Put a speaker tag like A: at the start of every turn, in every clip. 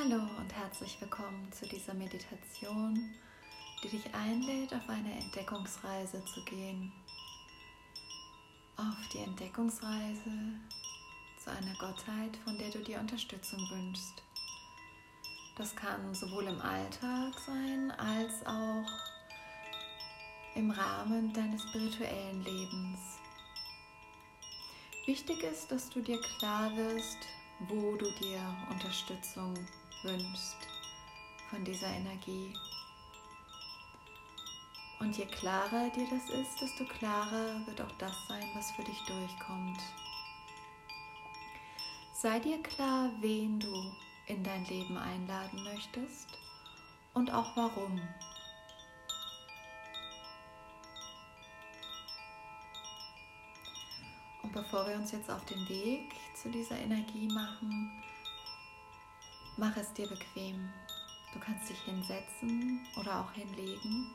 A: Hallo und herzlich willkommen zu dieser Meditation, die dich einlädt, auf eine Entdeckungsreise zu gehen. Auf die Entdeckungsreise zu einer Gottheit, von der du dir Unterstützung wünschst. Das kann sowohl im Alltag sein als auch im Rahmen deines spirituellen Lebens. Wichtig ist, dass du dir klar wirst, wo du dir Unterstützung wünschst von dieser Energie. Und je klarer dir das ist, desto klarer wird auch das sein, was für dich durchkommt. Sei dir klar, wen du in dein Leben einladen möchtest und auch warum. Und bevor wir uns jetzt auf den Weg zu dieser Energie machen, Mach es dir bequem. Du kannst dich hinsetzen oder auch hinlegen,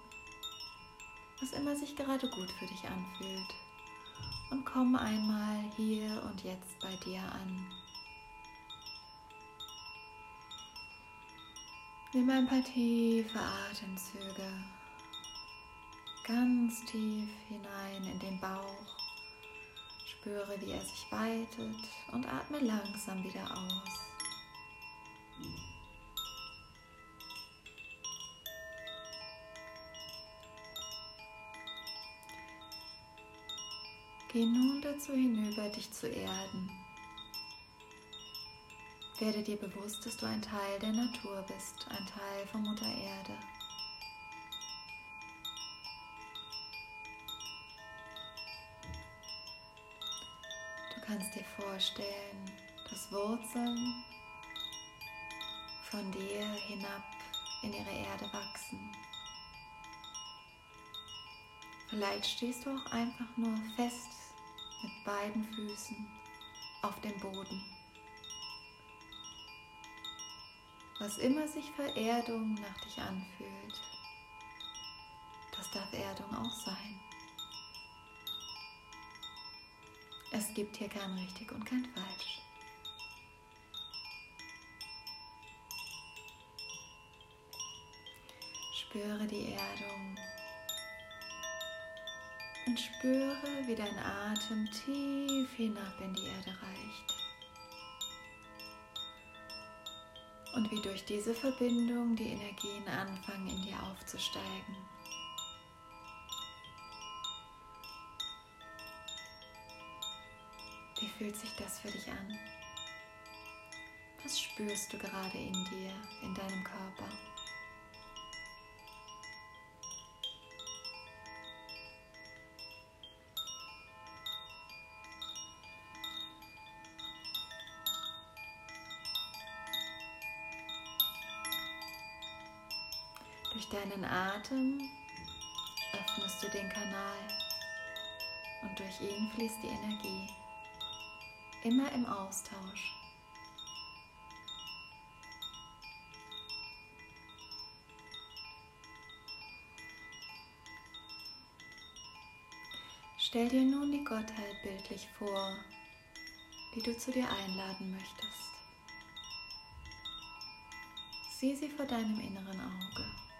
A: was immer sich gerade gut für dich anfühlt. Und komm einmal hier und jetzt bei dir an. Nimm ein paar tiefe Atemzüge ganz tief hinein in den Bauch. Spüre, wie er sich weitet und atme langsam wieder aus. Geh nun dazu hinüber, dich zu erden. Werde dir bewusst, dass du ein Teil der Natur bist, ein Teil von Mutter Erde. Du kannst dir vorstellen, dass Wurzeln von dir hinab in ihre Erde wachsen. Vielleicht stehst du auch einfach nur fest beiden Füßen auf dem Boden. Was immer sich für Erdung nach dich anfühlt, das darf Erdung auch sein. Es gibt hier kein richtig und kein falsch. Spüre die Erdung und spüre, wie dein Atem tief hinab in die Erde reicht. Und wie durch diese Verbindung die Energien anfangen in dir aufzusteigen. Wie fühlt sich das für dich an? Was spürst du gerade in dir, in deinem Körper? Durch deinen Atem öffnest du den Kanal und durch ihn fließt die Energie. Immer im Austausch. Stell dir nun die Gottheit bildlich vor, die du zu dir einladen möchtest. Sieh sie vor deinem inneren Auge.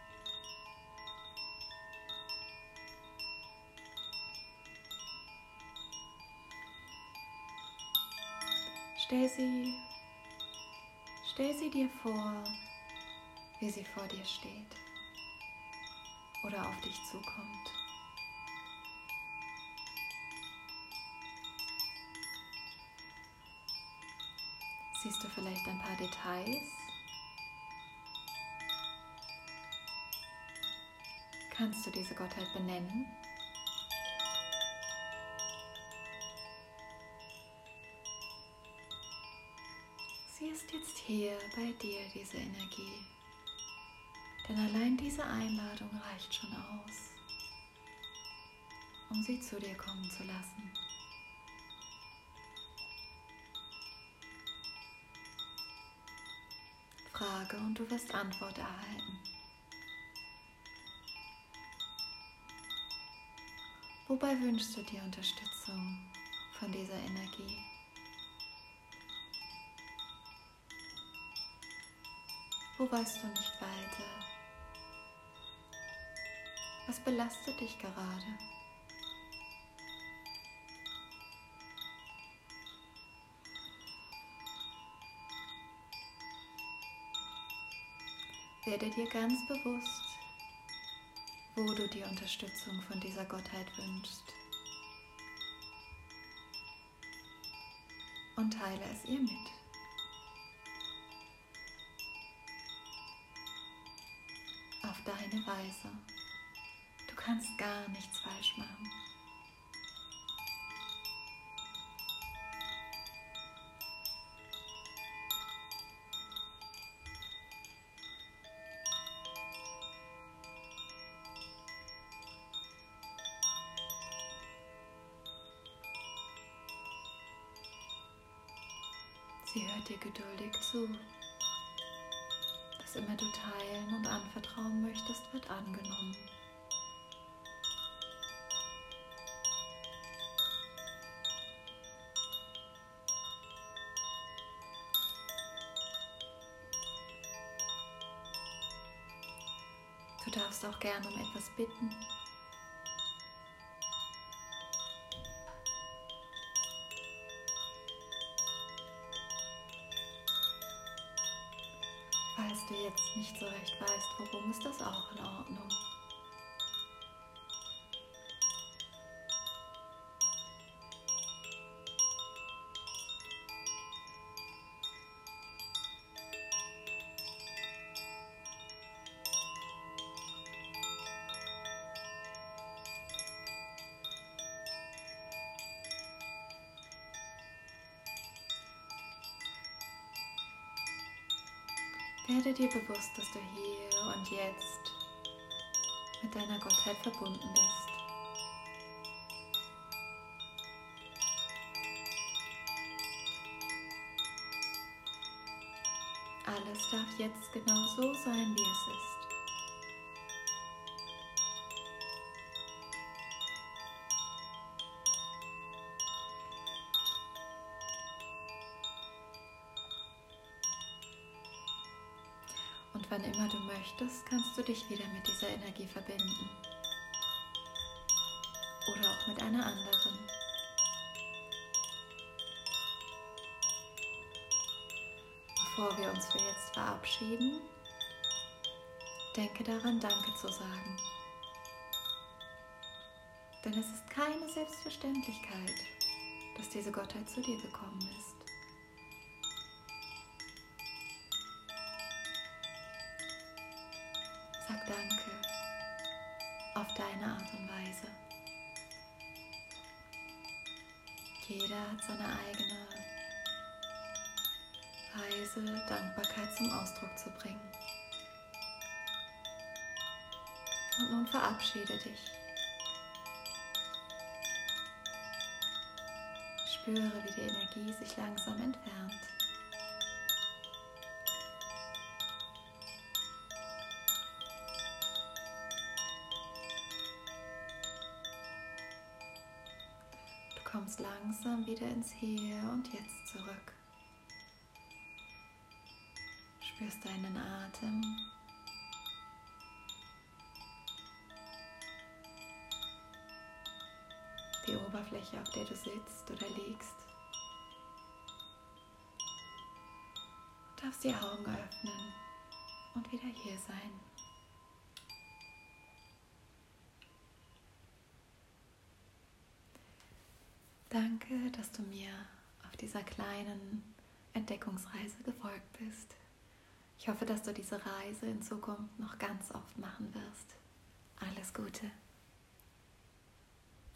A: Stell sie, stell sie dir vor, wie sie vor dir steht oder auf dich zukommt. Siehst du vielleicht ein paar Details? Kannst du diese Gottheit benennen? Sie ist jetzt hier bei dir, diese Energie. Denn allein diese Einladung reicht schon aus, um sie zu dir kommen zu lassen. Frage und du wirst Antwort erhalten. Wobei wünschst du dir Unterstützung von dieser Energie? Wo weißt du nicht weiter? Was belastet dich gerade? Werde dir ganz bewusst, wo du die Unterstützung von dieser Gottheit wünschst. Und teile es ihr mit. Auf deine Weise. Du kannst gar nichts falsch machen. Sie hört dir geduldig zu. Immer du teilen und anvertrauen möchtest, wird angenommen. Du darfst auch gerne um etwas bitten. Falls du jetzt nicht so recht weißt, worum, ist das auch in Ordnung. Werde dir bewusst, dass du hier und jetzt mit deiner Gottheit verbunden bist. Alles darf jetzt genau so sein, wie es ist. Und wann immer du möchtest, kannst du dich wieder mit dieser Energie verbinden. Oder auch mit einer anderen. Bevor wir uns für jetzt verabschieden, denke daran, Danke zu sagen. Denn es ist keine Selbstverständlichkeit, dass diese Gottheit zu dir gekommen ist. Sag Danke auf deine Art und Weise. Jeder hat seine eigene Weise, Dankbarkeit zum Ausdruck zu bringen. Und nun verabschiede dich. Spüre, wie die Energie sich langsam entfernt. Kommst langsam wieder ins Hier und Jetzt zurück. Spürst deinen Atem. Die Oberfläche, auf der du sitzt oder liegst. Du darfst die Augen öffnen und wieder hier sein. Danke, dass du mir auf dieser kleinen Entdeckungsreise gefolgt bist. Ich hoffe, dass du diese Reise in Zukunft noch ganz oft machen wirst. Alles Gute.